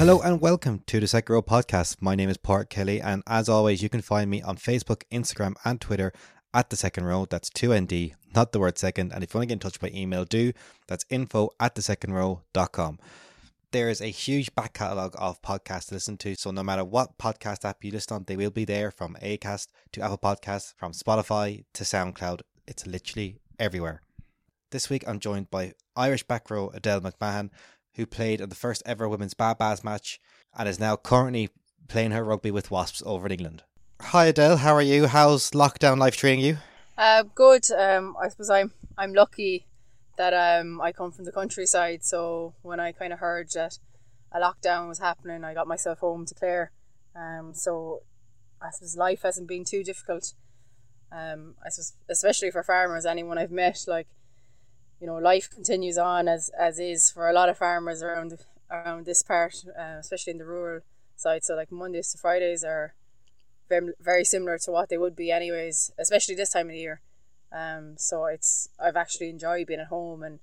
Hello and welcome to the Second Row podcast. My name is Port Kelly, and as always, you can find me on Facebook, Instagram, and Twitter at the Second Row. That's two ND, not the word second. And if you want to get in touch by email, do that's info at the second row.com. There is a huge back catalogue of podcasts to listen to. So no matter what podcast app you listen on, they will be there from Acast to Apple Podcasts, from Spotify to SoundCloud. It's literally everywhere. This week I'm joined by Irish back row Edel McMahon, who played in the first ever women's Baa-Baas match and is now currently playing her rugby with Wasps over in England. Hi Edel, how are you? How's lockdown life treating you? Uh, good. Um, I suppose I'm I'm lucky that um, I come from the countryside. So when I kind of heard that a lockdown was happening, I got myself home to Clare. Um, so I suppose life hasn't been too difficult. Um, I suppose especially for farmers, anyone I've met, like you know, life continues on as as is for a lot of farmers around around this part, uh, especially in the rural side. So like Mondays to Fridays are very very similar to what they would be anyways, especially this time of the year. Um, so it's I've actually enjoyed being at home and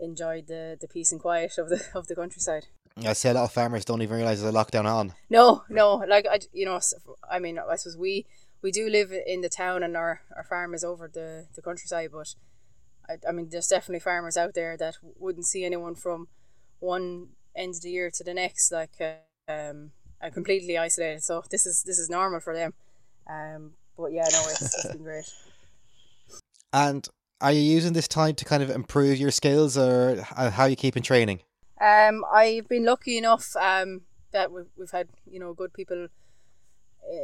enjoyed the, the peace and quiet of the of the countryside. I say a lot of farmers don't even realize there's a lockdown on. No, no, like I, you know, I mean, I suppose we we do live in the town and our, our farm is over the, the countryside, but I, I mean, there's definitely farmers out there that wouldn't see anyone from one end of the year to the next, like uh, um, are completely isolated. So this is this is normal for them. Um, but yeah, no, it's, it's been great. And are you using this time to kind of improve your skills, or how are you keeping training? Um, I've been lucky enough um, that we've, we've had you know good people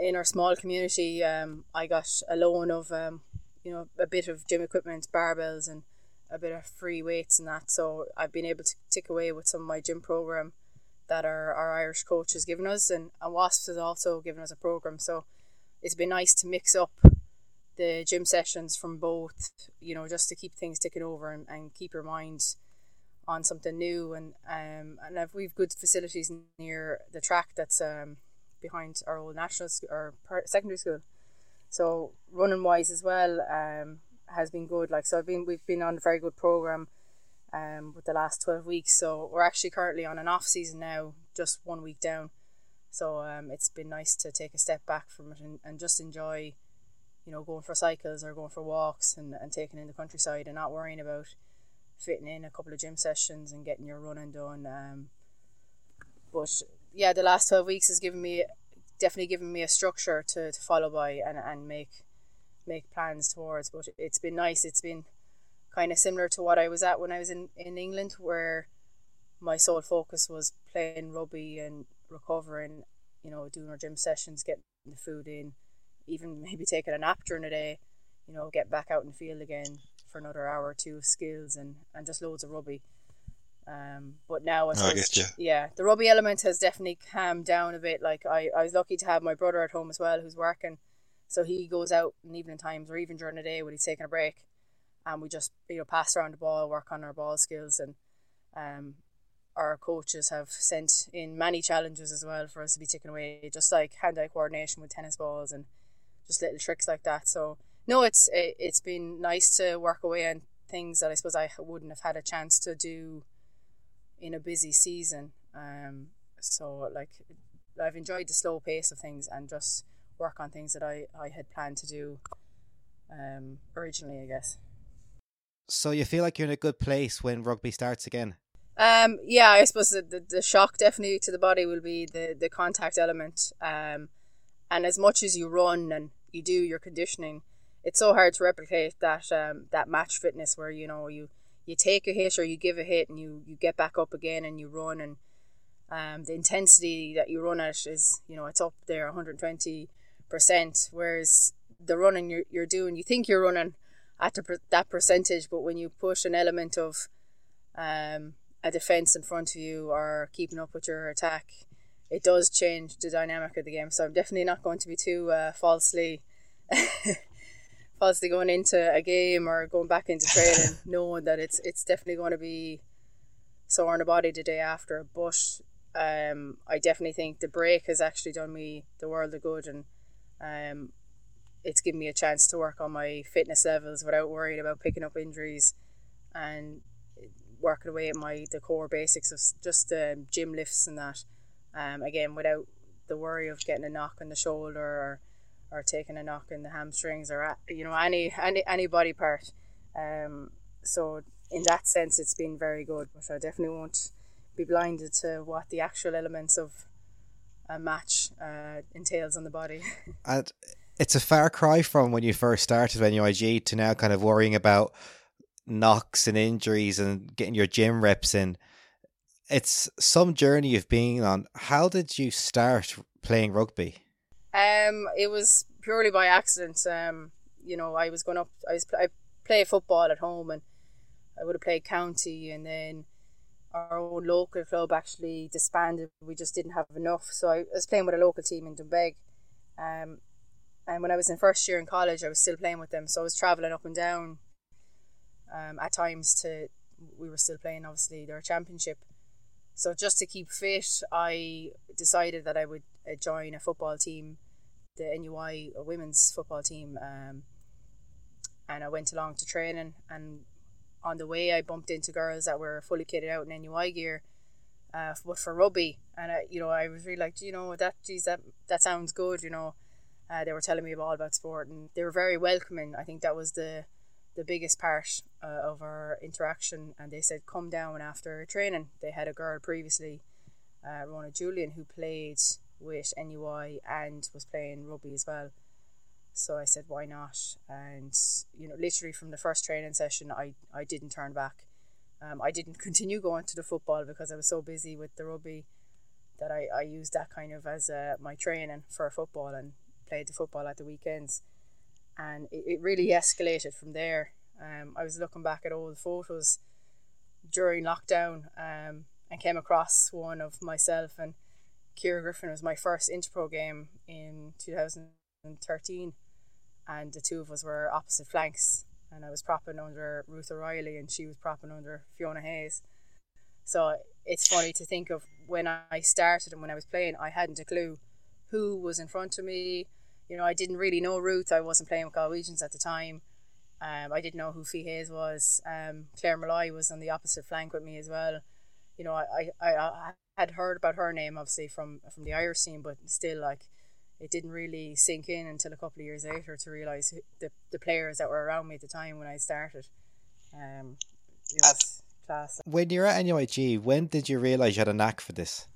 in our small community. Um, I got a loan of um, you know a bit of gym equipment, barbells, and a bit of free weights and that. So I've been able to tick away with some of my gym program that our, our Irish coach has given us, and, and Wasps has also given us a program. So it's been nice to mix up the gym sessions from both, you know, just to keep things ticking over and, and keep your mind on something new. And um, and if we've good facilities near the track that's um, behind our old national school or secondary school. So running wise as well um, has been good. Like so, I've been we've been on a very good program um, with the last twelve weeks. So we're actually currently on an off season now, just one week down. So um, it's been nice to take a step back from it and, and just enjoy you know, going for cycles or going for walks and, and taking in the countryside and not worrying about fitting in a couple of gym sessions and getting your running done. Um, but yeah, the last 12 weeks has given me definitely given me a structure to, to follow by and, and make make plans towards. But it's been nice. It's been kind of similar to what I was at when I was in, in England, where my sole focus was playing rugby and recovering, you know, doing our gym sessions, getting the food in, even maybe taking a nap during the day, you know, get back out in the field again for another hour or two of skills and, and just loads of rugby. Um, but now, I, suppose, I guess, yeah. yeah, the rugby element has definitely calmed down a bit. Like I, I was lucky to have my brother at home as well, who's working, so he goes out in evening times or even during the day when he's taking a break, and we just you know pass around the ball, work on our ball skills, and um, our coaches have sent in many challenges as well for us to be taken away, just like hand-eye coordination with tennis balls and just little tricks like that. So no, it's it, it's been nice to work away on things that I suppose I wouldn't have had a chance to do in a busy season. Um, so like I've enjoyed the slow pace of things and just work on things that I, I had planned to do um, originally, I guess. So you feel like you're in a good place when rugby starts again? Um, yeah, I suppose the, the, the shock definitely to the body will be the, the contact element. Um, and as much as you run and you do your conditioning, it's so hard to replicate that um, that match fitness where you know you you take a hit or you give a hit and you you get back up again and you run and um, the intensity that you run at is you know it's up there 120 percent whereas the running you're, you're doing you think you're running at the, that percentage but when you push an element of um, a defense in front of you or keeping up with your attack it does change the dynamic of the game. So I'm definitely not going to be too uh, falsely falsely going into a game or going back into training knowing that it's it's definitely going to be sore on the body the day after. But um, I definitely think the break has actually done me the world of good and um, it's given me a chance to work on my fitness levels without worrying about picking up injuries and working away at my the core basics of just um, gym lifts and that Um, again, without the worry of getting a knock on the shoulder or, or taking a knock in the hamstrings or you know any any any body part. Um, so in that sense, it's been very good. But I definitely won't be blinded to what the actual elements of a match uh, entails on the body. and it's a far cry from when you first started NUIG to now kind of worrying about knocks and injuries and getting your gym reps in. It's some journey you've been on. How did you start playing rugby? Um, it was purely by accident. Um, you know, I was going up. I was I play football at home, and I would have played county, and then our own local club actually disbanded. We just didn't have enough, so I was playing with a local team in Doonbeg. Um, and when I was in first year in college, I was still playing with them, so I was traveling up and down. Um, at times to we were still playing obviously their championship. So just to keep fit, I decided that I would uh, join a football team, the NUI women's football team. Um, and I went along to training and on the way I bumped into girls that were fully kitted out in NUI gear, uh, but for rugby, and I, you know, I was really like, you know, that geez, that that sounds good, you know. Uh, they were telling me all about sport, and they were very welcoming. I think that was the the biggest part uh, of our interaction. And they said, "Come down after training." They had a girl previously, uh, Rona Julian, who played with NUI and was playing rugby as well. So I said, why not? And, you know, literally from the first training session, I, I didn't turn back. Um, I didn't continue going to the football because I was so busy with the rugby that I, I used that kind of as uh, my training for football and played the football at the weekends. And it, it really escalated from there. Um, I was looking back at old photos during lockdown um, and came across one of myself and Ciara Griffin was my first Interpro game in 2013 and the two of us were opposite flanks and I was propping under Ruth O'Reilly and she was propping under Fiona Hayes. So it's funny to think of when I started and when I was playing, I hadn't a clue who was in front of me. You know, I didn't really know Ruth. I wasn't playing with Galwegians at the time. Um, I didn't know who Fee Hayes was. Um, Claire Molloy was on the opposite flank with me as well. You know, I, I, I had heard about her name obviously from from the Irish scene, but still like it didn't really sink in until a couple of years later to realize the, the players that were around me at the time when I started. Um, it was class. When you're at NUIG, when did you realize you had a knack for this?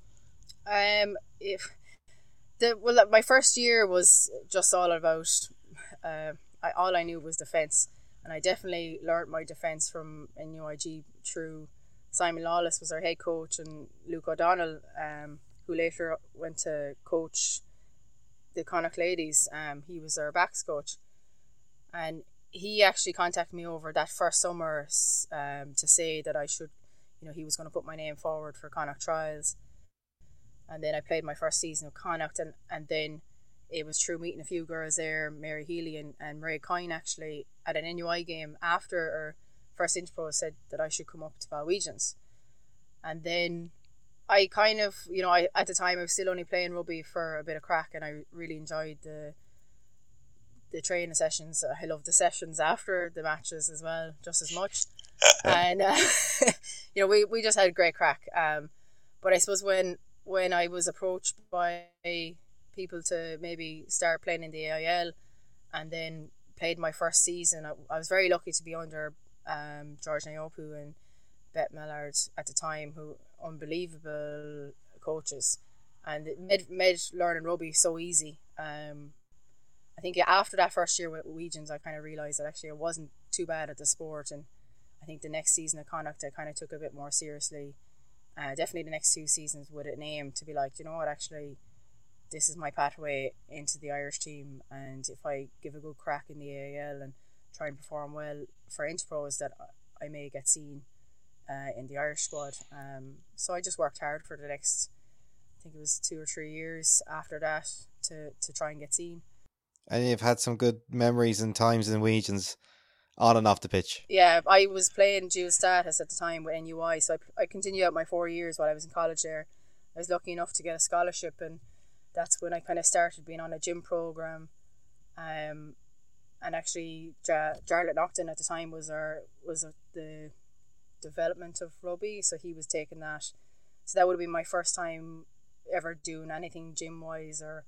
Um, if the well, my first year was just all about. Uh, I, all I knew was defense, and I definitely learnt my defense from NUIG through Simon Lawless was our head coach, and Luke O'Donnell, um, who later went to coach the Connacht ladies. Um, he was our backs coach, and he actually contacted me over that first summer um, to say that I should, you know, he was going to put my name forward for Connacht trials. And then I played my first season of Connacht, and, and then it was through meeting a few girls there, Mary Healy and, and Marie Coyne actually, at an NUI game after our first Interpro said that I should come up to Galwegians. And then I kind of, you know, I at the time I was still only playing rugby for a bit of crack, and I really enjoyed the the training sessions. I loved the sessions after the matches as well, just as much. and uh, you know, we, we just had great crack. Um, but I suppose when when I was approached by people to maybe start playing in the AIL, and then played my first season, I, I was very lucky to be under um, George Nyopu and Bette Millard at the time, who unbelievable coaches, and it made made learning rugby so easy. Um, I think after that first year with Wegians, I kind of realized that actually I wasn't too bad at the sport, and I think the next season of Connacht I kind of took a bit more seriously. Uh, definitely the next two seasons with an aim to be like, you know what, actually, this is my pathway into the Irish team, and if I give a good crack in the AIL and try and perform well for Interpros, that I may get seen uh, in the Irish squad. Um, so I just worked hard for the next, I think it was two or three years after that to, to try and get seen. And you've had some good memories and times in Wegians on and off the pitch. Yeah, I was playing dual status at the time with NUI, so I, I continued out my four years while I was in college there. I was lucky enough to get a scholarship, and that's when I kind of started being on a gym program. Um, and actually, Jar- Jarlath Naughton at the time was our was the development of rugby, so he was taking that. So that would have been my first time ever doing anything gym wise or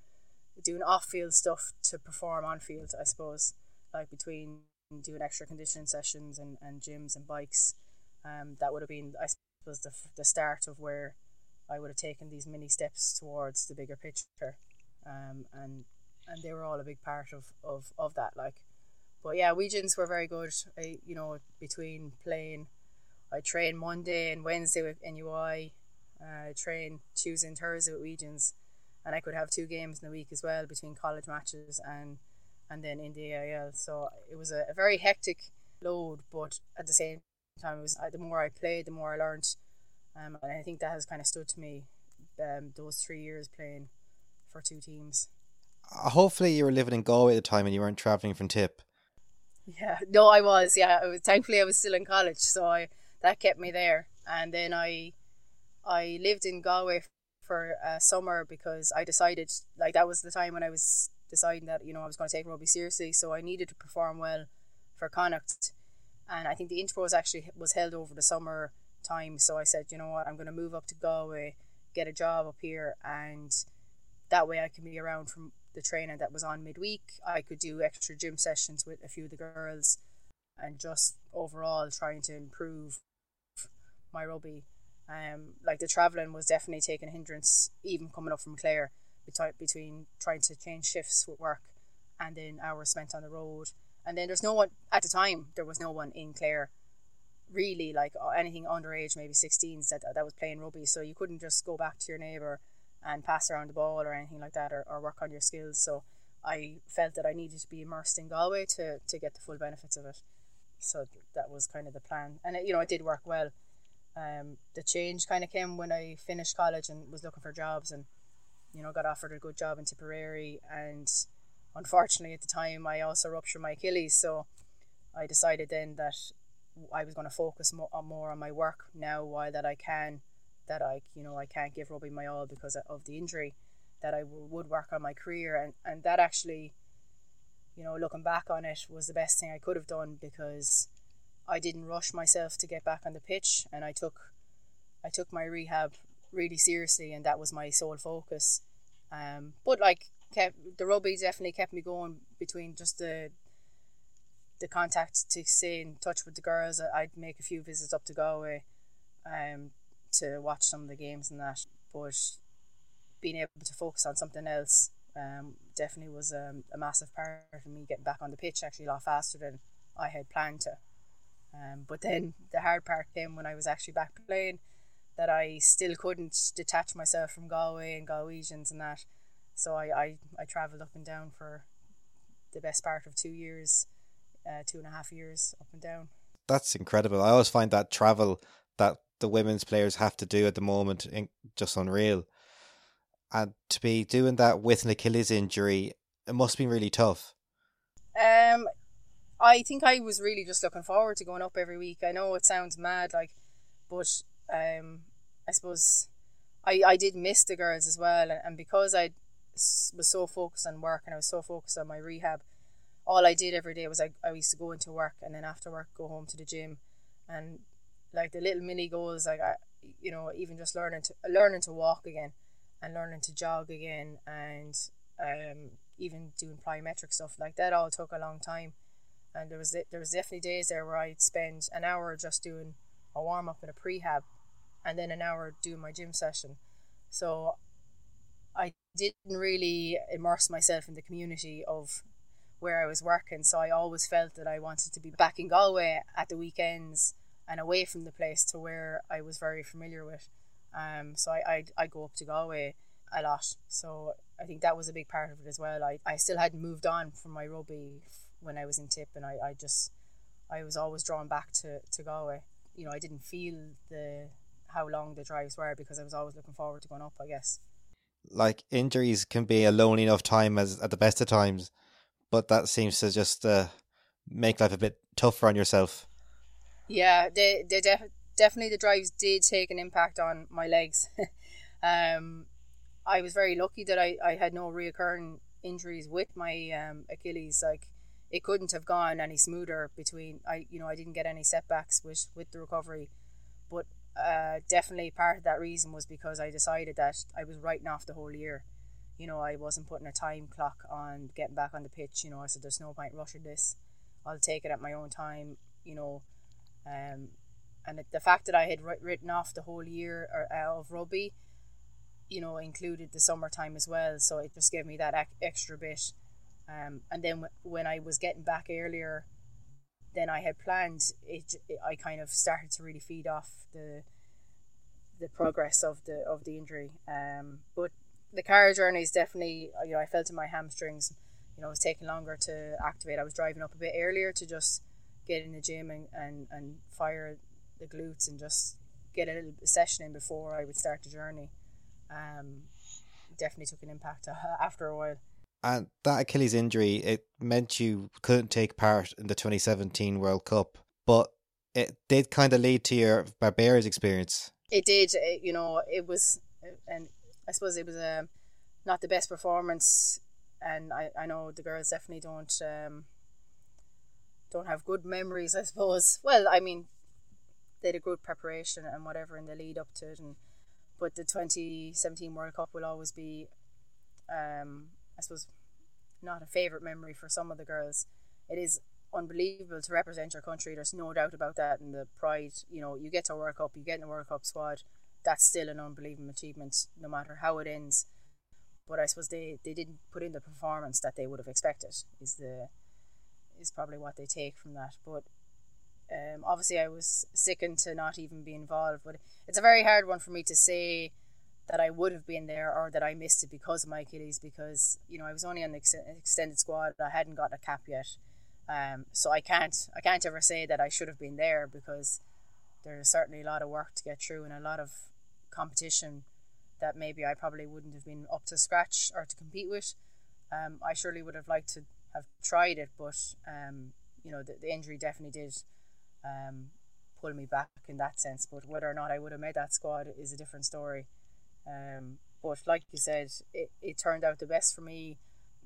doing off field stuff to perform on field. I suppose like between doing extra conditioning sessions and, and gyms and bikes. Um, that would have been I suppose the the start of where I would have taken these mini steps towards the bigger picture. Um, and and they were all a big part of, of, of that like. But yeah Wegians were very good. I, you know between playing I train Monday and Wednesday with NUI uh, train Tuesday and Thursday with Wegians and I could have two games in the week as well between college matches and and then in the AIL so it was a, a very hectic load but at the same time it was the more I played the more I learned. Um, and I think that has kind of stood to me um, those three years playing for two teams hopefully you were living in Galway at the time and you weren't traveling from Tip. Yeah, no, I was. Yeah, I was, thankfully I was still in college, so I that kept me there. And then I, I lived in Galway for a summer because I decided like that was the time when I was deciding that you know I was going to take rugby seriously, so I needed to perform well for Connacht. And I think the intro was actually was held over the summer time, so I said, you know what, I'm going to move up to Galway, get a job up here, and that way I can be around from the training that was on midweek. I could do extra gym sessions with a few of the girls and just overall trying to improve my rugby. Um, like the travelling was definitely taking a hindrance, even coming up from Clare, between trying to change shifts with work and then hours spent on the road. And then there's no one, at the time, there was no one in Clare really like anything underage, maybe 16s that, that was playing rugby. So you couldn't just go back to your neighbour and pass around the ball or anything like that or, or work on your skills. So I felt that I needed to be immersed in Galway to, to get the full benefits of it. So that was kind of the plan. And it, you know, it did work well. Um, the change kind of came when I finished college and was looking for jobs and, you know, got offered a good job in Tipperary. And unfortunately, at the time, I also ruptured my Achilles. So I decided then that I was going to focus more on, more on my work now while that I can that I you know I can't give rugby my all because of the injury that I w- would work on my career. And and that actually you know looking back on it was the best thing I could have done because I didn't rush myself to get back on the pitch and I took I took my rehab really seriously and that was my sole focus. Um but like kept the rugby definitely kept me going between just the the contact to stay in touch with the girls. I'd make a few visits up to Galway um to watch some of the games and that. But being able to focus on something else um, definitely was um, a massive part of me getting back on the pitch actually a lot faster than I had planned to. Um, but then the hard part came when I was actually back playing that I still couldn't detach myself from Galway and Galwegians and that. So I, I, I travelled up and down for the best part of two years, uh, two and a half years up and down. That's incredible. I always find that travel, that the women's players have to do at the moment in, just unreal. And to be doing that with an Achilles injury, it must be really tough. Um, I think I was really just looking forward to going up every week. I know it sounds mad, like, but um, I suppose I, I did miss the girls as well, and, and because I was so focused on work and I was so focused on my rehab, all I did every day was I, I used to go into work and then after work go home to the gym, and like the little mini goals like I, you know even just learning to learning to walk again and learning to jog again and um even doing plyometric stuff like that all took a long time. And there was there was definitely days there where I'd spend an hour just doing a warm up and a prehab and then an hour doing my gym session. So I didn't really immerse myself in the community of where I was working so I always felt that I wanted to be back in Galway at the weekends and away from the place to where I was very familiar with. Um, so I I I go up to Galway a lot. So I think that was a big part of it as well. I, I still hadn't moved on from my rugby when I was in Tip, and I, I just I was always drawn back to, to Galway. You know, I didn't feel the how long the drives were because I was always looking forward to going up. I guess. Like injuries can be a lonely enough time as at the best of times, but that seems to just uh, make life a bit tougher on yourself. Yeah, they they def- definitely the drives did take an impact on my legs. um, I was very lucky that I, I had no reoccurring injuries with my um, Achilles. Like it couldn't have gone any smoother between I you know I didn't get any setbacks with with the recovery, but uh, definitely part of that reason was because I decided that I was writing off the whole year. You know, I wasn't putting a time clock on getting back on the pitch. You know, I said there's no point rushing this. I'll take it at my own time. You know, um, and the fact that I had written off the whole year uh, of rugby, you know, included the summertime as well. So it just gave me that extra bit. Um, and then when I was getting back earlier than I had planned, it, it I kind of started to really feed off the the progress of the of the injury. Um, but the car journey is definitely you know I felt in my hamstrings. You know, it was taking longer to activate. I was driving up a bit earlier to just get in the gym and, and, and fire the glutes and just get a little session in before I would start the journey. Um, definitely took an impact after a while. And that Achilles injury, it meant you couldn't take part in the 2017 World Cup, but it did kind of lead to your Barbarians experience. It did. It, you know, it was, and I suppose it was a um, not the best performance, and I, I know the girls definitely don't um, don't have good memories. I suppose. Well, I mean, they had a good preparation and whatever in the lead up to it, and but the 2017 World Cup will always be, um, I suppose, not a favourite memory for some of the girls. It is unbelievable to represent your country. There's no doubt about that. And the pride, you know, you get to World Cup, you get in the World Cup squad. That's still an unbelievable achievement, no matter how it ends. But I suppose they, they didn't put in the performance that they would have expected. Is the is probably what they take from that. But um, obviously, I was sickened to not even be involved. But it's a very hard one for me to say that I would have been there or that I missed it because of my Achilles because you know I was only on the ex- extended squad. I hadn't got a cap yet, um, so I can't I can't ever say that I should have been there because there's certainly a lot of work to get through and a lot of competition that maybe I probably wouldn't have been up to scratch or to compete with. Um, I surely would have liked to have tried it, but um, you know the, the injury definitely did um, pull me back in that sense. But whether or not I would have made that squad is a different story. Um, but like you said, it, it turned out the best for me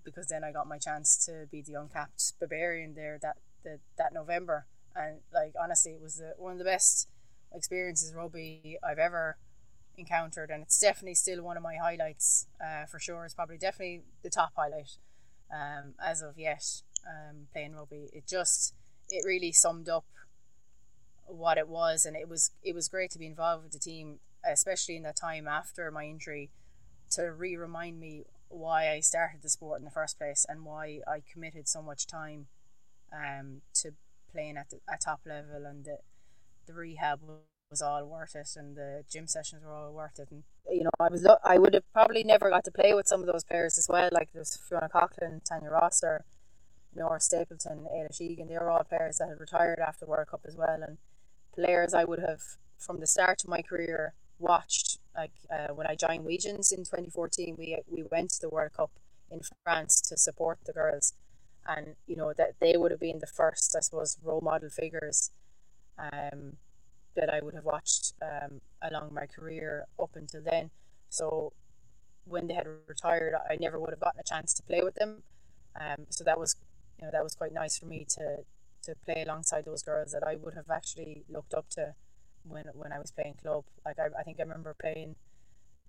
because then I got my chance to be the uncapped Barbarian there that the, that November. And like honestly, it was the, one of the best experiences rugby I've ever encountered, and it's definitely still one of my highlights uh, for sure. It's probably definitely the top highlight um, as of yet um, playing rugby. It just it really summed up what it was, and it was it was great to be involved with the team especially in that time after my injury, to re remind me why I started the sport in the first place and why I committed so much time um, to playing at the at top level and the, the rehab was all worth it and the gym sessions were all worth it. And you know I was I would have probably never got to play with some of those players as well like there's Fiona Coghlan, Tania Rosser, Nora Stapleton, Ada Sheegan they were all players that had retired after the World Cup as well. And players I would have from the start of my career watched like uh, when I joined Wegians in 2014 we we went to the World Cup in France to support the girls. And you know that they would have been the first I suppose role model figures um, that I would have watched um, along my career up until then so when they had retired I never would have gotten a chance to play with them um, so that was you know that was quite nice for me to to play alongside those girls that I would have actually looked up to when when I was playing club. Like I, I think I remember playing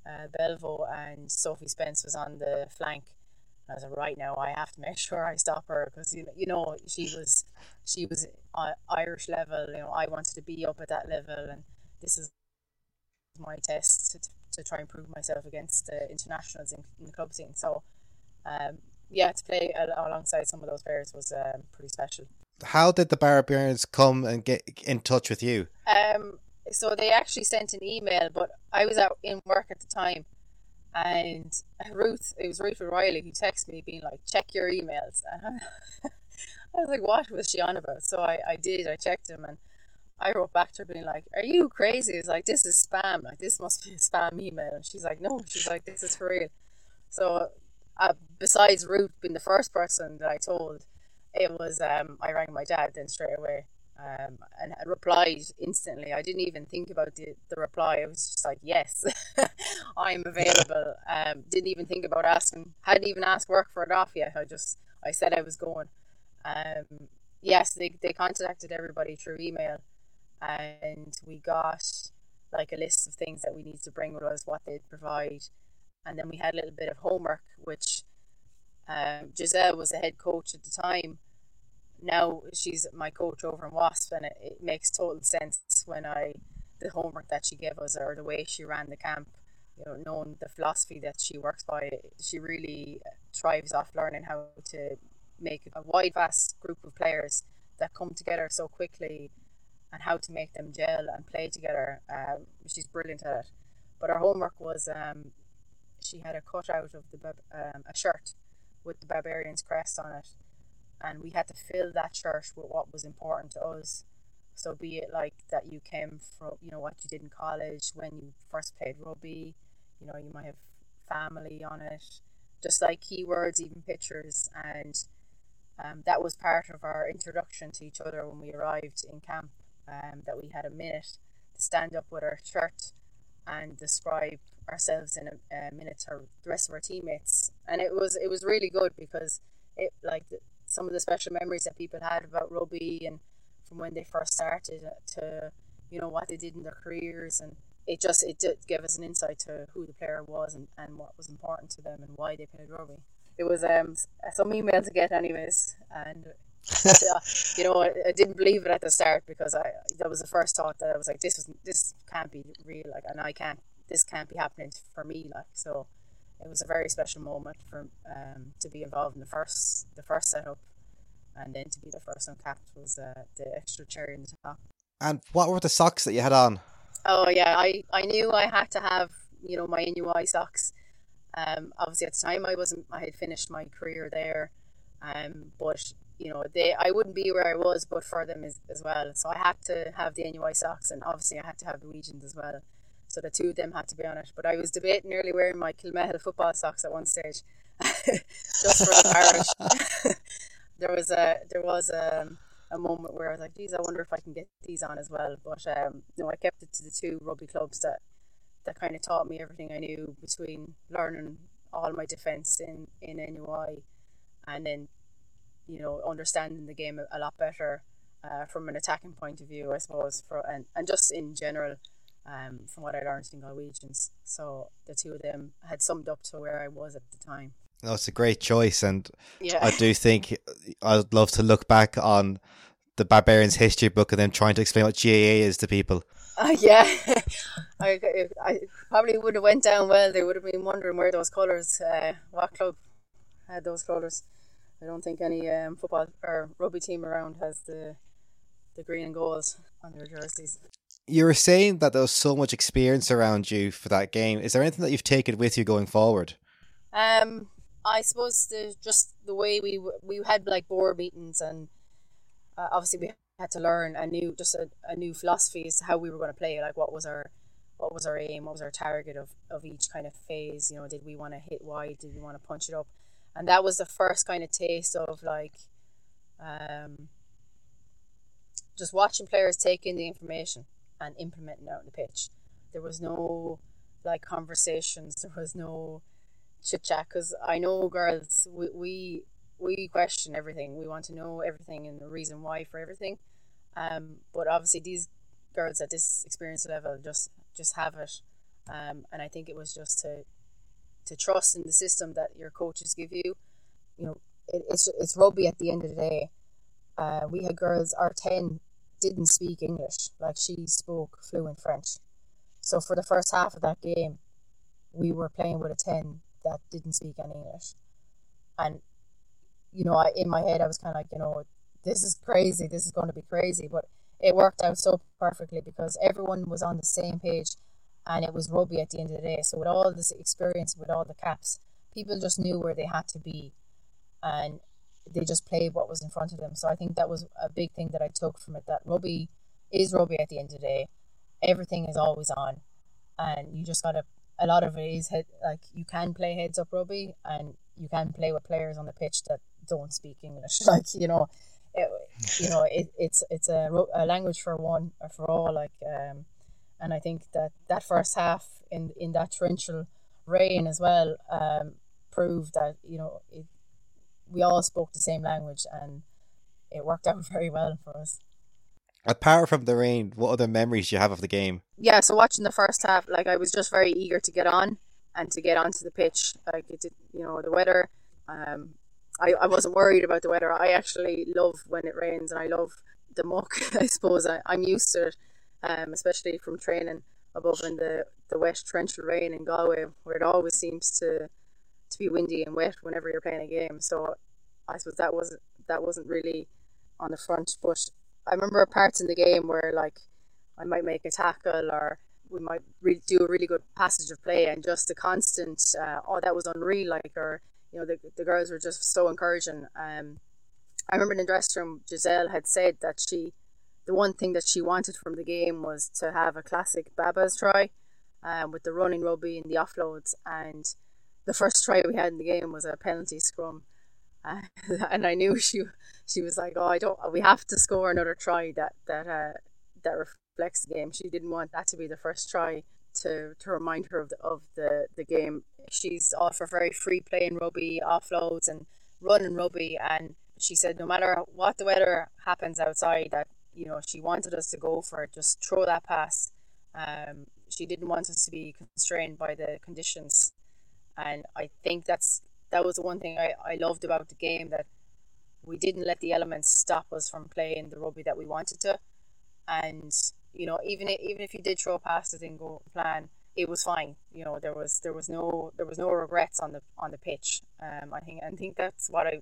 uh, Belvo and Sophie Spence was on the flank. I was like, right now I have to make sure I stop her because you know, you know she was she was uh, Irish level. You know I wanted to be up at that level, and this is my test to, to try and prove myself against the internationals in, in the club scene. So, um, yeah, to play alongside some of those players was um, pretty special. How did the Barbarians come and get in touch with you? Um, so they actually sent an email, but I was out in work at the time, and Ruth, it was Ruth O'Reilly who texted me, being like, "Check your emails," and I, was like, "What was she on about?" So I, I did. I checked them, and I wrote back to her, being like, "Are you crazy?" It's like this is spam. Like this must be a spam email. And she's like, "No." She's like, "This is for real." So, uh, besides Ruth being the first person that I told, it was um, I rang my dad then straight away um, and replied instantly. I didn't even think about the, the reply. I was just like, yes, I'm available. Um, didn't even think about asking, hadn't even asked work for it off yet. I just, I said I was going. Um, yes, they, they contacted everybody through email and we got like a list of things that we need to bring with us, what they'd provide, and then we had a little bit of homework, which um, Giselle was the head coach at the time. Now she's my coach over in Wasp, and it, it makes total sense when I the homework that she gave us or the way she ran the camp. You know, knowing the philosophy that she works by, she really thrives off learning how to make a wide, vast group of players that come together so quickly and how to make them gel and play together. Um, she's brilliant at it. But her homework was um, she had a cutout of the um, a shirt with the barbarians crest on it, and we had to fill that shirt with what was important to us. So be it like that you came from, you know, what you did in college when you first played rugby, you know, you might have family on it, just like keywords, even pictures, and um, that was part of our introduction to each other when we arrived in camp. Um, that we had a minute to stand up with our shirt and describe ourselves in a, a minute to the rest of our teammates, and it was it was really good because it like some of the special memories that people had about rugby and from when they first started to you know what they did in their careers. And it just it did give us an insight to who the player was and, and what was important to them and why they played rugby it was um some email to get anyways, and uh, you know I, I, didn't believe it at the start because I that was the first thought that I was like this was this can't be real. Like and I can't this can't be happening for me like so it was a very special moment for um to be involved in the first the first setup and then to be the first uncapped was uh, the extra cherry in the top. And what were the socks that you had on? Oh yeah, I, I knew I had to have you know my NUI socks um, obviously at the time I wasn't I had finished my career there um, but you know they I wouldn't be where I was but for them as, as well so I had to have the NUI socks and obviously I had to have the Galwegians as well so the two of them had to be on it. But I was debating nearly wearing my Kilmihil football socks at one stage just for the parish there was a there was a, a moment where I was like geez I wonder if I can get these on as well. But um, no I kept it to the two rugby clubs that that kind of taught me everything I knew between learning all my defense in in NUI and then you know understanding the game a, a lot better uh, from an attacking point of view I suppose for and, and just in general um, from what I learned in Galwegians so the two of them had summed up to where I was at the time no, it's a great choice and yeah. I do think I'd love to look back on the Barbarians history book and then trying to explain what GAA is to people uh, yeah, I, I probably would have went down well. They would have been wondering where those colours, uh, what club had those colours. I don't think any um, football or rugby team around has the the green and gold on their jerseys. You were saying that there was so much experience around you for that game. Is there anything that you've taken with you going forward? Um, I suppose the just the way we we had like board meetings and uh, obviously we had to learn a new just a, a new philosophy as to how we were going to play like what was our what was our aim what was our target of, of each kind of phase you know did we want to hit wide did we want to punch it up and that was the first kind of taste of like um, just watching players take in the information and implementing out on the pitch there was no like conversations there was no chit chat because i know girls we, we we question everything. We want to know everything and the reason why for everything. Um, but obviously these girls at this experience level just just have it. Um, and I think it was just to to trust in the system that your coaches give you. You know, it, it's it's rugby at the end of the day. Uh, we had girls, our ten didn't speak English, like she spoke fluent French. So for the first half of that game, we were playing with a ten that didn't speak any English, and you know, I, in my head, I was kind of like, you know, this is crazy. This is going to be crazy. But it worked out so perfectly because everyone was on the same page and it was rugby at the end of the day. So with all this experience, with all the caps, people just knew where they had to be and they just played what was in front of them. So I think that was a big thing that I took from it that rugby is rugby at the end of the day. Everything is always on and you just got to a lot of it is head, like you can play heads up rugby and you can play with players on the pitch that don't speak English. Like you know, it, you know, it, it's it's a, a language for one or for all. Like, um, and I think that that first half in in that torrential rain as well um, proved that you know it, we all spoke the same language and it worked out very well for us. Apart from the rain, what other memories do you have of the game? Yeah, so watching the first half, like I was just very eager to get on and to get onto the pitch. Like it did, you know, the weather. Um, I, I wasn't worried about the weather. I actually love when it rains and I love the muck. I suppose I, I'm used to it, um, especially from training above in the, the wet torrential rain in Galway, where it always seems to to be windy and wet whenever you're playing a game. So I suppose that wasn't that wasn't really on the front. But I remember parts in the game where like I might make a tackle or we might re- do a really good passage of play and just the constant uh, oh that was unreal like or you know the, the girls were just so encouraging um I remember in the dressing room Giselle had said that she the one thing that she wanted from the game was to have a classic Baa-Baas try um, with the running rugby and the offloads and the first try we had in the game was a penalty scrum. Uh, and I knew she she was like oh I don't we have to score another try that that uh, that reflects the game. She didn't want that to be the first try to, to remind her of the, of the, the game. She's all for very free play playing rugby offloads and running rugby and she said no matter what the weather happens outside that you know she wanted us to go for it just throw that pass. Um, she didn't want us to be constrained by the conditions and I think that's that was the one thing I, I loved about the game that we didn't let the elements stop us from playing the rugby that we wanted to. And you know even even if you did throw past it and go plan it was fine. You know there was there was no there was no regrets on the on the pitch. Um I think I think that's what I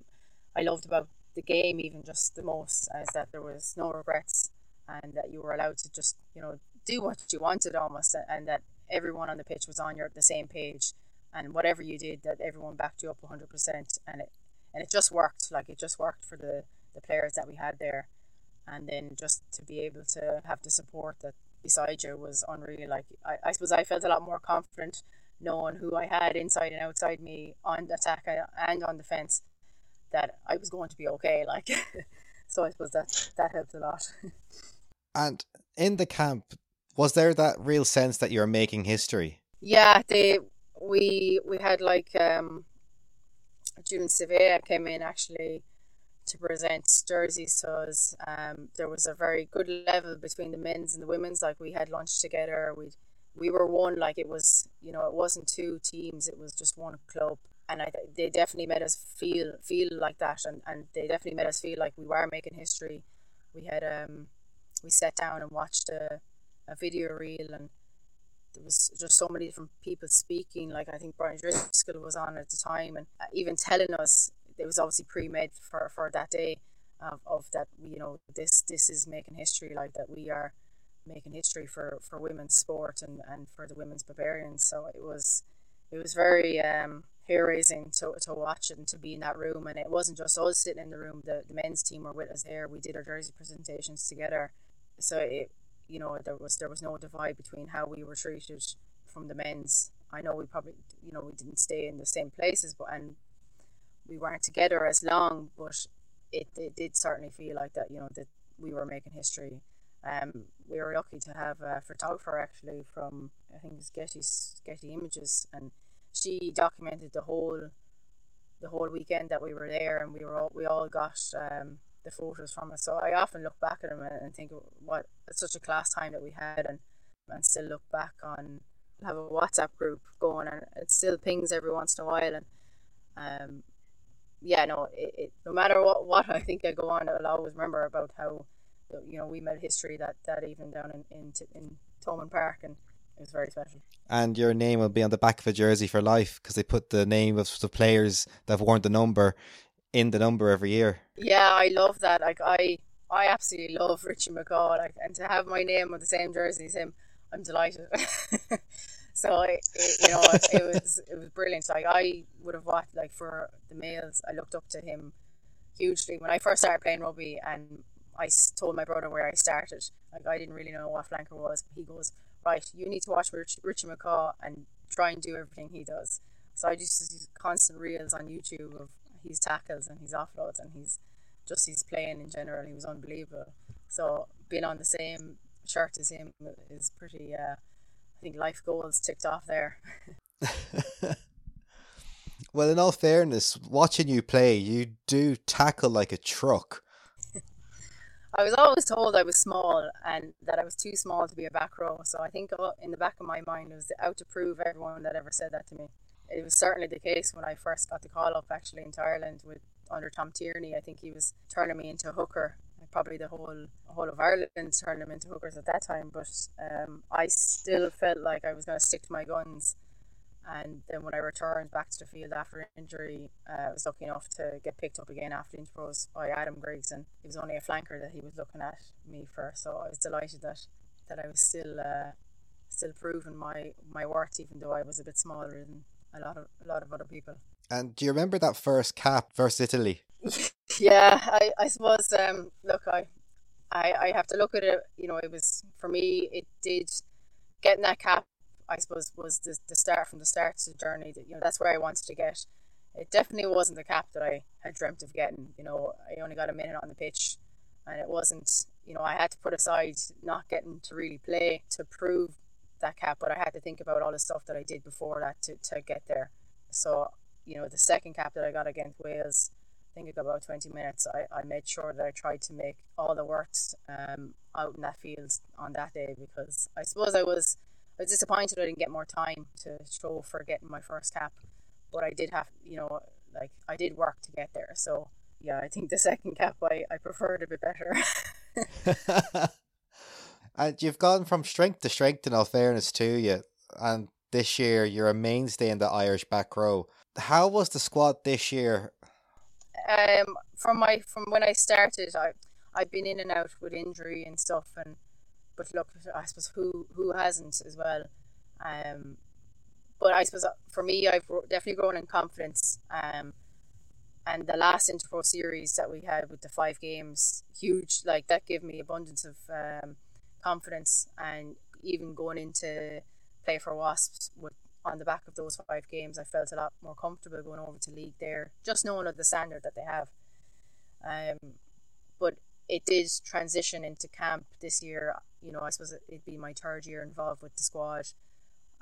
I loved about the game even just the most is that there was no regrets and that you were allowed to just you know do what you wanted almost and that everyone on the pitch was on your the same page and whatever you did that everyone backed you up 100% and it and it just worked. Like it just worked for the the players that we had there. And then just to be able to have the support that beside you was unreal. Like I, I suppose I felt a lot more confident knowing who I had inside and outside me on attack uh, and on defense that I was going to be okay like. So I suppose that that helped a lot. And in the camp was there that real sense that you're making history? Yeah they we we had like um June Sevilla came in actually to present jerseys to us. Um, there was a very good level between the men's and the women's. Like we had lunch together. We we were one. Like it was, you know, it wasn't two teams. It was just one club. And I, they definitely made us feel feel like that, and, and they definitely made us feel like we were making history. We had um, we sat down and watched a, a video reel, and there was just so many different people speaking. Like I think Brian O'Driscoll was on at the time, and uh, even telling us it was obviously pre-made for, for that day of, of that you know this this is making history like that we are making history for, for women's sport and, and for the women's barbarians. So it was it was very um, hair raising to, to watch and to be in that room. And it wasn't just us sitting in the room. The, the men's team were with us there. We did our jersey presentations together. So it you know there was there was no divide between how we were treated from the men's. I know we probably you know we didn't stay in the same places, but and we weren't together as long, but it, it did certainly feel like that. You know that we were making history. Um, we were lucky to have a photographer actually from I think it's Getty Getty Images, and she documented the whole the whole weekend that we were there, and we were all, we all got um, the photos from it. So I often look back at them and think what such a class time that we had, and and still look back on have a WhatsApp group going, and it still pings every once in a while, and um, yeah, no, it, it, no matter what, what I think I go on, I'll always remember about how, you know, we made history that, that evening down in, in, in Thomond Park and it was very special. And your name will be on the back of a jersey for life because they put the name of the players that have worn the number in the number every year. Yeah, I love that. Like I, I absolutely love Richie McCaw. Like, and to have my name on the same jersey as him, I'm delighted. So it, it, you know, it was it was brilliant. Like I would have watched like for the males, I looked up to him hugely when I first started playing rugby, and I told my brother where I started. Like I didn't really know what flanker was, he goes, right, you need to watch Rich, Richie McCaw and try and do everything he does. So I just constant reels on YouTube of his tackles and his offloads and he's just his playing in general. He was unbelievable. So being on the same shirt as him is pretty. Uh, I think life goals ticked off there. well, in all fairness, watching you play, you do tackle like a truck. I was always told I was small and that I was too small to be a back row. So I think in the back of my mind it was out to prove everyone that ever said that to me. It was certainly the case when I first got the call up actually into Ireland with under Tom Tierney. I think he was turning me into a hooker. Probably the whole whole of Ireland turned them into hookers at that time, but um, I still felt like I was going to stick to my guns and then when I returned back to the field after injury, uh, I was lucky enough to get picked up again after intervals by Adam and it was only a flanker that he was looking at me for. So I was delighted that that I was still uh, still proving my my worth, even though I was a bit smaller than a lot of a lot of other people. And do you remember that first cap versus Italy? yeah, I, I suppose. Um, look, I, I I have to look at it. You know, it was for me. It did getting that cap I suppose was the, the start from the start to the journey that you know that's where I wanted to get. It definitely wasn't the cap that I had dreamt of getting. You know, I only got a minute on the pitch, and it wasn't. You know, I had to put aside not getting to really play to prove that cap, but I had to think about all the stuff that I did before that to, to get there. So, you know, the second cap that I got against Wales, I think it got about 20 minutes. I, I made sure that I tried to make all the works um, out in that field on that day because I suppose I was I was disappointed I didn't get more time to show for getting my first cap, but I did have, you know, like I did work to get there. So yeah, I think the second cap I, I preferred a bit better. and you've gone from strength to strength in all fairness to you. And this year you're a mainstay in the Irish back row. How was the squad this year? Um, from my from when I started, I I've been in and out with injury and stuff, and but look, I suppose who who hasn't as well. Um, but I suppose uh, for me, I've definitely grown in confidence. Um, and the last Interpro series that we had with the five games, huge, like that gave me abundance of um, confidence. And even going into play for Wasps with on the back of those five games, I felt a lot more comfortable going over to league there, just knowing of the standard that they have. Um, but it did transition into camp this year you know, I suppose it'd be my third year involved with the squad.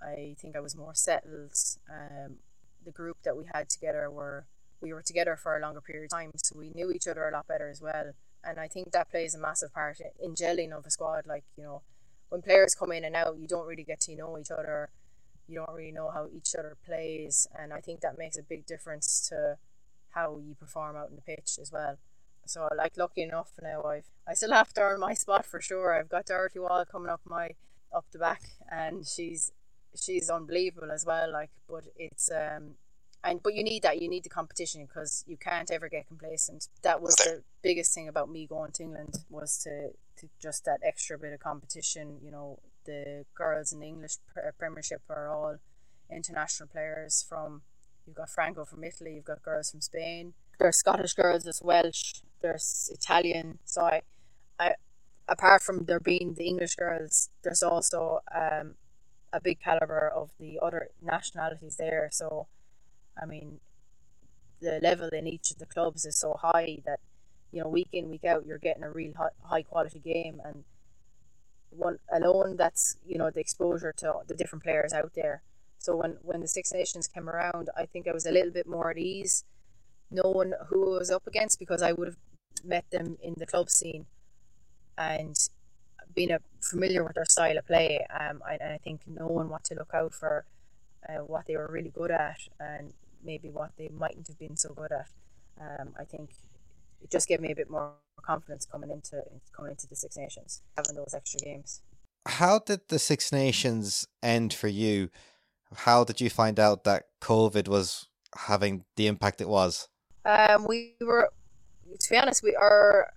I think I was more settled. Um, the group that we had together were we were together for a longer period of time, so we knew each other a lot better as well. And I think that plays a massive part in gelling of a squad. Like you know, when players come in and out, you don't really get to know each other. You don't really know how each other plays, and I think that makes a big difference to how you perform out in the pitch as well. So like lucky enough now I've I still have to earn my spot for sure. I've got Dorothy Wall coming up my up the back and she's she's unbelievable as well. Like but it's um and but you need that you need the competition because you can't ever get complacent. That was the biggest thing about me going to England was to to just that extra bit of competition. You know the girls in the English Premiership are all international players from. You've got Franco from Italy. You've got girls from Spain. There's Scottish girls. There's Welsh there's Italian. So I, I apart from there being the English girls, there's also um, a big caliber of the other nationalities there. So, I mean, the level in each of the clubs is so high that you know week in week out you're getting a real high, high quality game and one alone that's you know the exposure to the different players out there so when when the six nations came around i think i was a little bit more at ease knowing who I was up against because I would have met them in the club scene and being a, familiar with their style of play. Um, and I think knowing what to look out for, uh, what they were really good at, and maybe what they mightn't have been so good at. Um, I think it just gave me a bit more confidence coming into coming into the Six Nations, having those extra games. How did the Six Nations end for you? How did you find out that COVID was having the impact it was? Um, we were, to be honest, we are,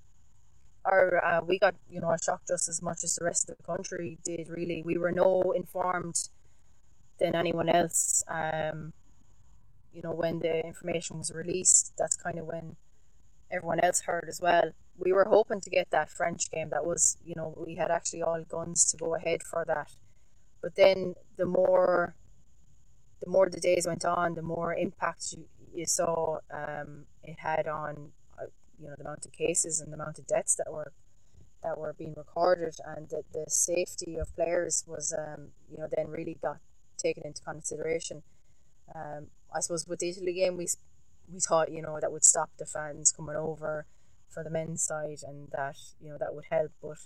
our uh, we got you know a shock just as much as the rest of the country did. Really, we were no informed than anyone else. Um, you know, when the information was released, that's kind of when everyone else heard as well. We were hoping to get that French game. That was, you know, we had actually all guns to go ahead for that. But then the more, the more the days went on, the more impact you, you saw um, it had on uh, you know the amount of cases and the amount of deaths that were that were being recorded and that the safety of players was um, you know then really got taken into consideration. Um, I suppose with the Italy game we we thought you know that would stop the fans coming over. for the men's side, and that you know that would help. But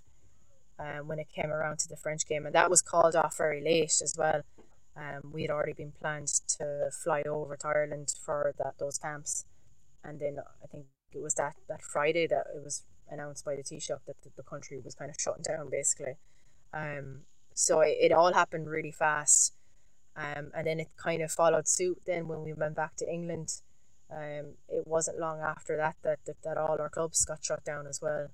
um, when it came around to the French game, and that was called off very late as well. Um, we had already been planned to fly over to Ireland for that those camps, and then I think it was that, that Friday that it was announced by the Taoiseach that the, the country was kind of shutting down basically. Um, so it, it all happened really fast, um, and then it kind of followed suit. Then when we went back to England, um, it wasn't long after that that, that that all our clubs got shut down as well.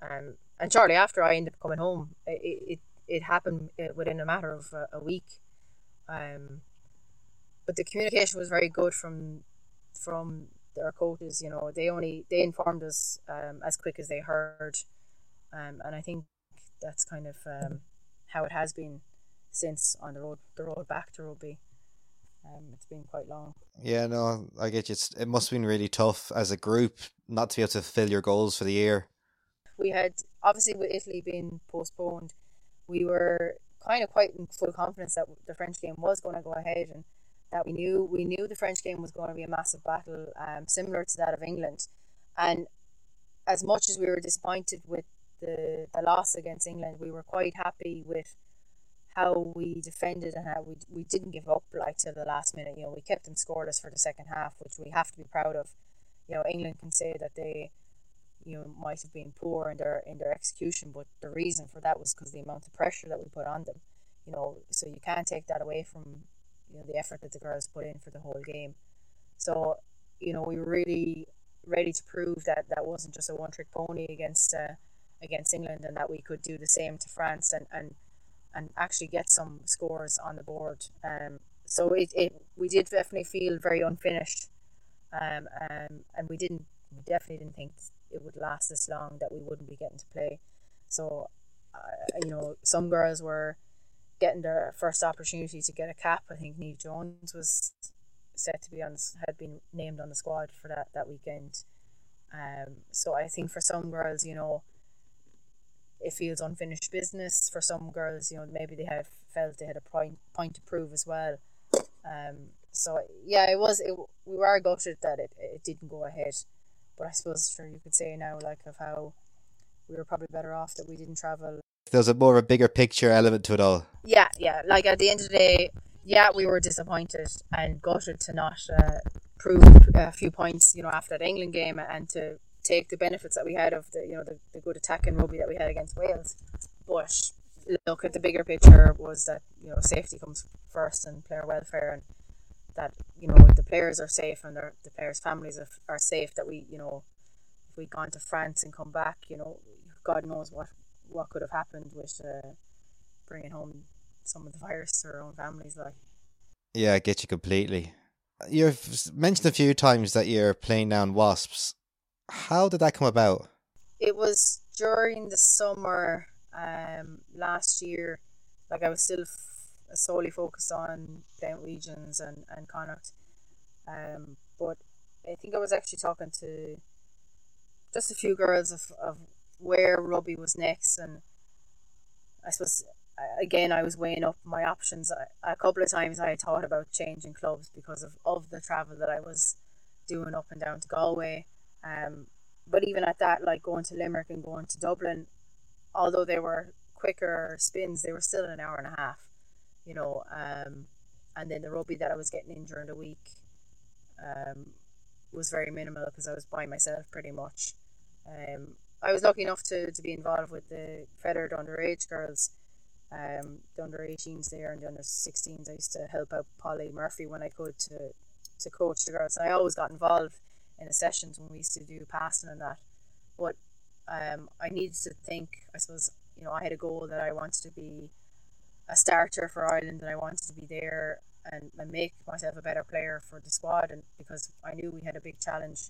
Um, and shortly after I ended up coming home, it it, it happened uh, within a matter of a, a week. Um, but the communication was very good from from their coaches. You know, they only they informed us um, as quick as they heard, um, and I think that's kind of um, how it has been since on the road the road back to rugby. Um, it's been quite long. Yeah, no, I get you. It's, it must have been really tough as a group not to be able to fulfill your goals for the year. We had obviously with Italy being postponed, we were kind of quite in full confidence that the French game was going to go ahead and that we knew we knew the French game was going to be a massive battle, um, similar to that of England, and as much as we were disappointed with the the loss against England, we were quite happy with how we defended and how we we didn't give up like to the last minute. You know, we kept them scoreless for the second half, which we have to be proud of. You know, England can say that they you know might have been poor in their in their execution, but the reason for that was because the amount of pressure that we put on them. You know, so you can't take that away from you know the effort that the girls put in for the whole game. So you know we were really ready to prove that that wasn't just a one trick pony against uh, against England, and that we could do the same to France and and and actually get some scores on the board. Um, so it, it we did definitely feel very unfinished, um, um, and we didn't we definitely didn't think it would last this long that we wouldn't be getting to play. So, uh, you know, some girls were getting their first opportunity to get a cap. I think Niamh Jones was set to be on had been named on the squad for that that weekend. Um, so I think for some girls, you know, it feels unfinished business. For some girls, you know, maybe they have felt they had a point point to prove as well. Um, so yeah, it was. It, we were gutted that it, it didn't go ahead. But I suppose sure you could say now like of how we were probably better off that we didn't travel. There's a more of a bigger picture element to it all. Yeah, yeah. Like at the end of the day, yeah, we were disappointed and gutted to not uh, prove a few points, you know, after the England game and to take the benefits that we had of the, you know, the, the good attacking rugby that we had against Wales. But look at the bigger picture was that you know safety comes first and player welfare and that you know the players are safe and their, the players' families are, are safe. That we you know if we'd gone to France and come back, you know, God knows what what could have happened with uh, bringing home some of the virus to our own families. Like, yeah, I get you completely. You've mentioned a few times that you're playing down Wasps. How did that come about? It was during the summer um, last year. Like I was still solely focused on Galwegians and, and Connacht. Um, but I think I was actually talking to just a few girls of, of where rugby was next and I suppose again I was weighing up my options a couple of times I thought about changing clubs because of, of the travel that I was doing up and down to Galway um, but even at that like going to Limerick and going to Dublin although they were quicker spins they were still an hour and a half you know, um, and then the rugby that I was getting in during the week um, was very minimal because I was by myself pretty much. Um, I was lucky enough to, to be involved with the Fethard underage girls, um, the under 18s there and the under 16s. I used to help out Polly Murphy when I could to, to coach the girls. And I always got involved in the sessions when we used to do passing and that. But um, I needed to think, I suppose, you know, I had a goal that I wanted to be a starter for Ireland and I wanted to be there and, and make myself a better player for the squad and because I knew we had a big challenge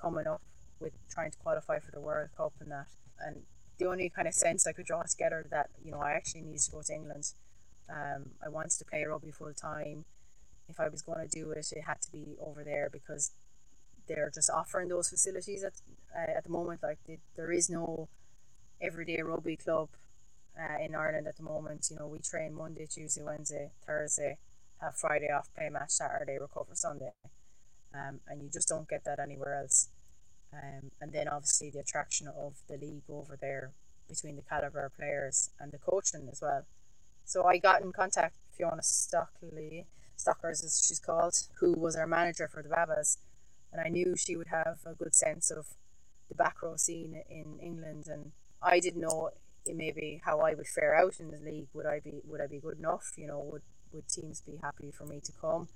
coming up with trying to qualify for the World Cup and that and the only kind of sense I could draw together that you know I actually needed to go to England um, I wanted to play rugby full time if I was going to do it it had to be over there because they're just offering those facilities at, uh, at the moment like they, there is no everyday rugby club uh, in Ireland at the moment. You know, we train Monday, Tuesday, Wednesday, Thursday, have Friday off, play match Saturday, recover Sunday. Um, and you just don't get that anywhere else. Um, and then obviously the attraction of the league over there between the caliber players and the coaching as well. So I got in contact with Fiona Stockley, Stockers as she's called, who was our manager for the Baa-Baas, and I knew she would have a good sense of the back row scene in England, and I didn't know maybe how I would fare out in the league. Would I be would I be good enough? You know, would would teams be happy for me to come?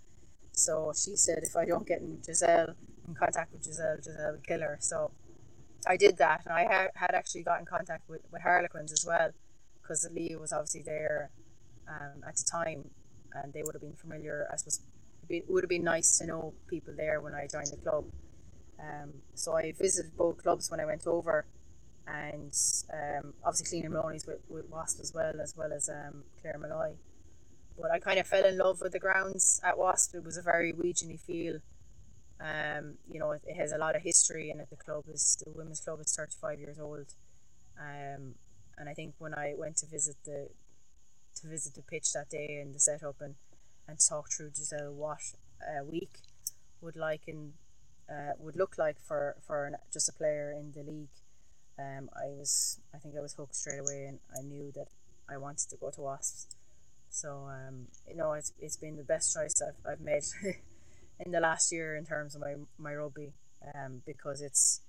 So she said if I don't get in Giselle in contact with Giselle, Giselle would kill her. So I did that, and I ha- had actually got in contact with, with Harlequins as well, because Leah was obviously there um, at the time, and they would have been familiar. I suppose it would have been nice to know people there when I joined the club. Um, so I visited both clubs when I went over, and um, obviously Clean Maloney's with, with Wasp as well, as well as um, Claire Molloy. But I kind of fell in love with the grounds at Wasp. It was a very regiony feel. Um, you know, it, it, has a lot of history and. The club is the women's club is thirty five years old, um, and I think when I went to visit the to visit the pitch that day and the setup and and talk through Giselle what a week would like and uh, would look like for for an, just a player in the league. Um, I was I think I was hooked straight away and I knew that I wanted to go to Wasps. So um, you know it's, it's been the best choice I've, I've made in the last year in terms of my, my rugby um, because it's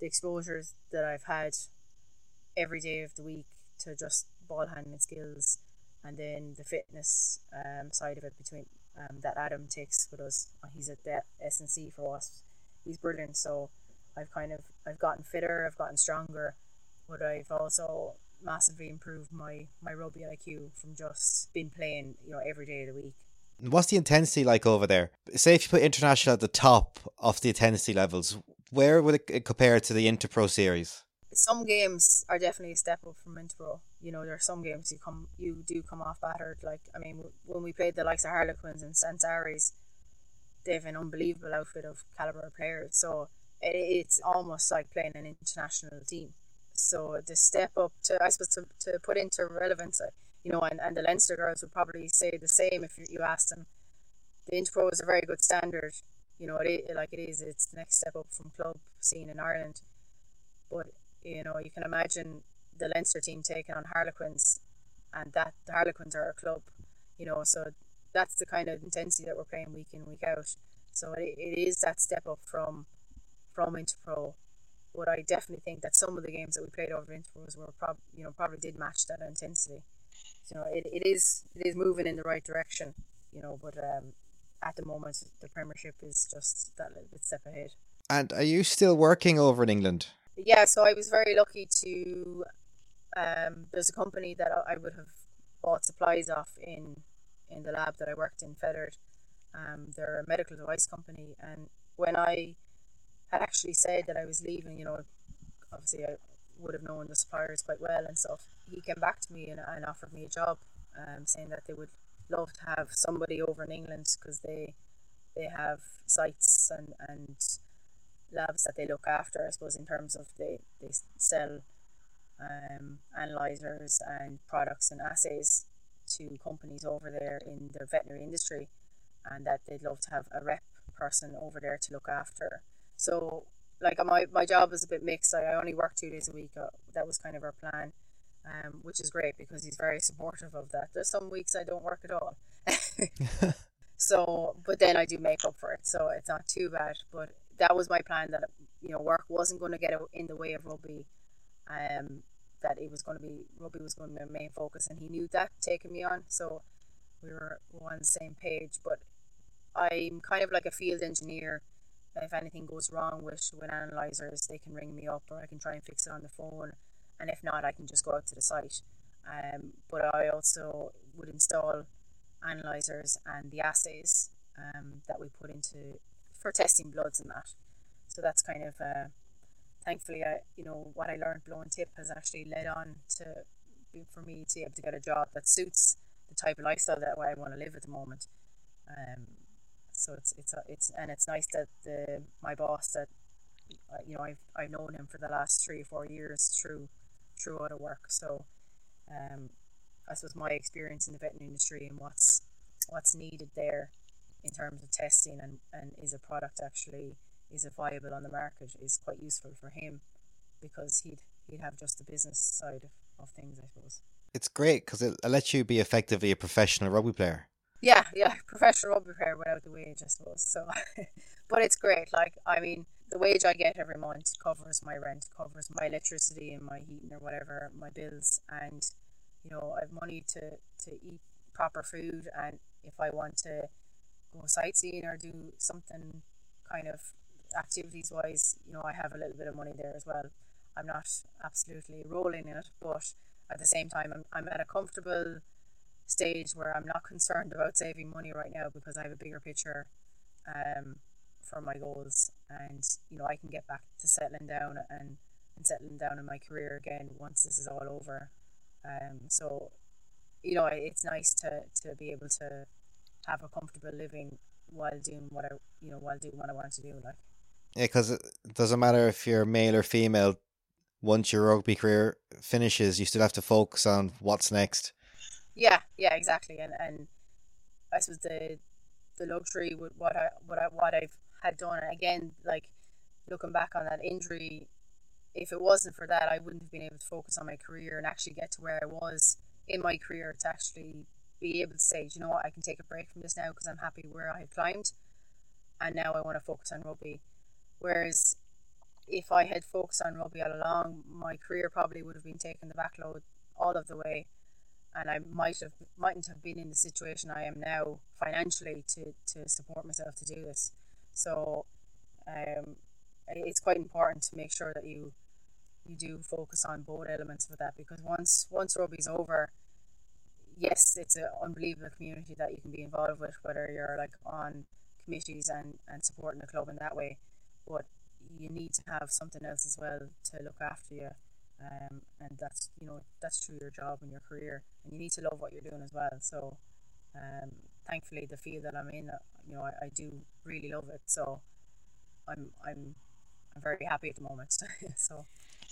the exposures that I've had every day of the week to just ball handling skills and then the fitness um, side of it between um, that Adam takes with us. He's at the S&C for us. He's brilliant. So I've kind of I've gotten fitter, I've gotten stronger, but I've also massively improved my my rugby IQ from just being playing you know every day of the week. What's the intensity like over there? Say if you put international at the top of the intensity levels, where would it compare to the Interpro series? Some games are definitely a step up from Interpro. You know, there are some games you come you do come off battered. Like I mean, when we played the likes of Harlequins and Sarries, they have an unbelievable outfit of caliber players. So it, it's almost like playing an international team. So the step up to I suppose to, to put into relevance. Uh, you know, and, and the Leinster girls would probably say the same if you, you asked them. The Interpro is a very good standard. You know, it, like it is, it's the next step up from club scene in Ireland. But, you know, you can imagine the Leinster team taking on Harlequins, and that the Harlequins are a club, you know, so that's the kind of intensity that we're playing week in, week out. So it, it is that step up from from Interpro. But I definitely think that some of the games that we played over Interpros were prob you know probably did match that intensity you know, it, it is it is moving in the right direction, you know, but um, at the moment the Premiership is just that little bit step ahead. And are you still working over in England? Yeah, so I was very lucky to. Um, there's a company that I would have bought supplies off in in the lab that I worked in, Fethard. Um, they're a medical device company, and when I had actually said that I was leaving, you know, obviously I would have known the suppliers quite well and stuff. He came back to me and, and offered me a job, um, saying that they would love to have somebody over in England because they they have sites and, and labs that they look after. I suppose in terms of they they sell um, analyzers and products and assays to companies over there in the veterinary industry, and that they'd love to have a rep person over there to look after. So like my, my job is a bit mixed. I only work two days a week. Uh, that was kind of our plan, um, which is great because he's very supportive of that. There's some weeks I don't work at all. so, but then I do make up for it, so it's not too bad. But that was my plan that you know work wasn't going to get in the way of rugby. Um, that it was going to be rugby was going to be my main focus, and he knew that taking me on. So we were on the same page. But I'm kind of like a field engineer if anything goes wrong with with analyzers, they can ring me up or I can try and fix it on the phone. And if not, I can just go out to the site. Um, but I also would install analyzers and the assays um, that we put into for testing bloods and that. So that's kind of uh, thankfully, I, you know, what I learned blowing tip has actually led on to for me to be able to get a job that suits the type of lifestyle that I want to live at the moment. Um, so it's it's it's and it's nice that the my boss that uh, you know I've I've known him for the last three or four years through through other work. So, um, I suppose my experience in the veterinary industry and what's what's needed there in terms of testing and, and is a product actually is it viable on the market is quite useful for him because he'd he'd have just the business side of, of things, I suppose. It's great because it, lets you be effectively a professional rugby player. Yeah, yeah, professional rugby player without the wage, I suppose. So, but it's great. Like, I mean, the wage I get every month covers my rent, covers my electricity and my heating or whatever, my bills, and you know, I've money to to eat proper food, and if I want to go sightseeing or do something kind of activities wise, you know, I have a little bit of money there as well. I'm not absolutely rolling in it, but at the same time, I'm, I'm at a comfortable stage where I'm not concerned about saving money right now because I have a bigger picture um, for my goals, and you know, I can get back to settling down and, and settling down in my career again once this is all over. Um, so, you know, it's nice to, to be able to have a comfortable living while doing what I, you know, while doing what I want to do. Like, yeah, because it doesn't matter if you're male or female. Once your rugby career finishes, you still have to focus on what's next. Yeah, yeah, exactly. And and I suppose the the luxury with what I what I what I've had done again, like looking back on that injury, if it wasn't for that, I wouldn't have been able to focus on my career and actually get to where I was in my career to actually be able to say, you know what, I can take a break from this now because I'm happy where I have climbed, and now I want to focus on rugby. Whereas if I had focused on rugby all along, my career probably would have been taking the back load all of the way, and I might have mightn't have been in the situation I am now financially to to support myself to do this. So, um, it's quite important to make sure that you you do focus on both elements of that because once once rugby's over, yes, it's an unbelievable community that you can be involved with, whether you're like on committees and, and supporting the club in that way. But you need to have something else as well to look after you. Um, and that's you know that's through your job and your career, and you need to love what you're doing as well. So, um, thankfully, the field that I'm in, uh, you know, I, I do really love it. So, I'm I'm I'm very happy at the moment. so,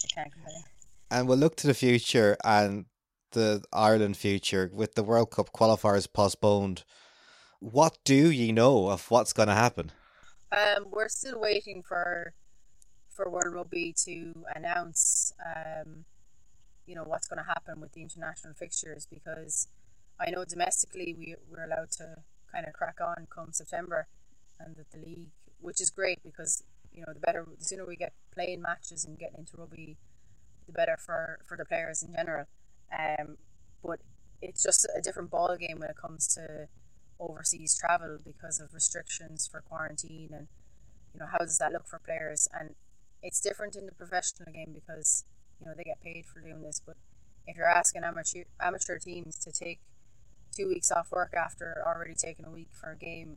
I can't complain. And we'll look to the future and the Ireland future with the World Cup qualifiers postponed. What do you know of what's going to happen? Um, we're still waiting for for World Rugby to announce, um, you know, what's going to happen with the international fixtures because I know domestically we we're allowed to kind of crack on come September, and that the league, which is great because you know the better the sooner we get playing matches and getting into rugby, the better for for the players in general. Um, but it's just a different ball game when it comes to overseas travel because of restrictions for quarantine and you know how does that look for players? And it's different in the professional game because you know they get paid for doing this but if you're asking amateur amateur teams to take two weeks off work after already taking a week for a game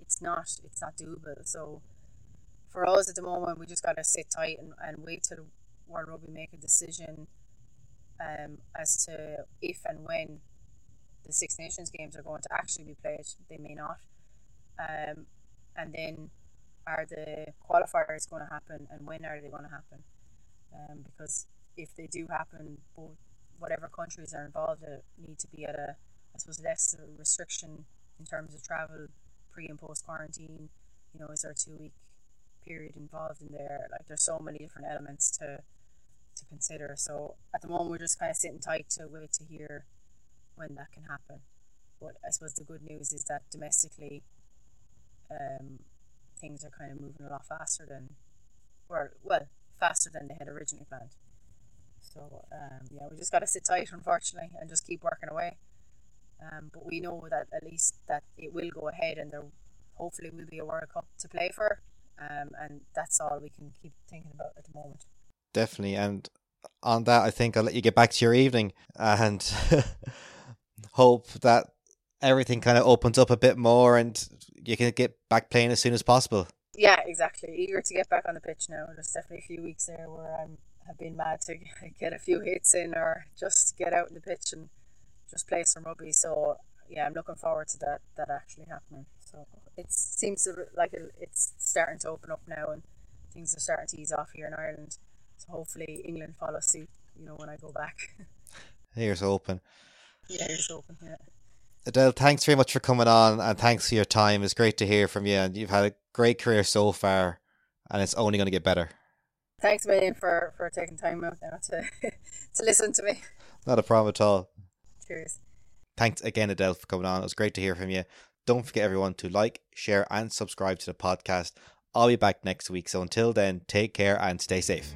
it's not it's not doable. So for us at the moment we just got to sit tight and, and wait till World Rugby make a decision um, as to if and when the Six Nations games are going to actually be played. They may not. Um, and then are the qualifiers going to happen and when are they going to happen? Um, because if they do happen, both whatever countries are involved need to be at a, I suppose, less restriction in terms of travel, pre and post quarantine. You know, is there a two week period involved in there? Like, there's so many different elements to to consider. So at the moment, we're just kind of sitting tight to wait to hear when that can happen. But I suppose the good news is that domestically, um, things are kind of moving a lot faster than, or well, faster than they had originally planned. So um, yeah, we just got to sit tight, unfortunately, and just keep working away. Um, but we know that at least that it will go ahead, and there hopefully will be a World Cup to play for. Um, and that's all we can keep thinking about at the moment definitely. And on that, I think I'll let you get back to your evening and hope that everything kind of opens up a bit more and you can get back playing as soon as possible. Yeah, exactly. Eager to get back on the pitch now. There's definitely a few weeks there where I'm have been mad to get a few hits in or just get out in the pitch and just play some rugby. So yeah, I'm looking forward to that that actually happening. So it seems like it's starting to open up now and things are starting to ease off here in Ireland. So hopefully England follow suit. You know when I go back. Here's open. Yeah, here's open. Yeah. Edel, thanks very much for coming on and thanks for your time. It's great to hear from you, and you've had a great career so far. and it's only going to get better. Thanks a million for, for taking time out now to, to listen to me. Not a problem at all. Cheers. Thanks again, Edel, for coming on. It was great to hear from you. Don't forget, everyone, to like, share, and subscribe to the podcast. I'll be back next week. So until then, take care and stay safe.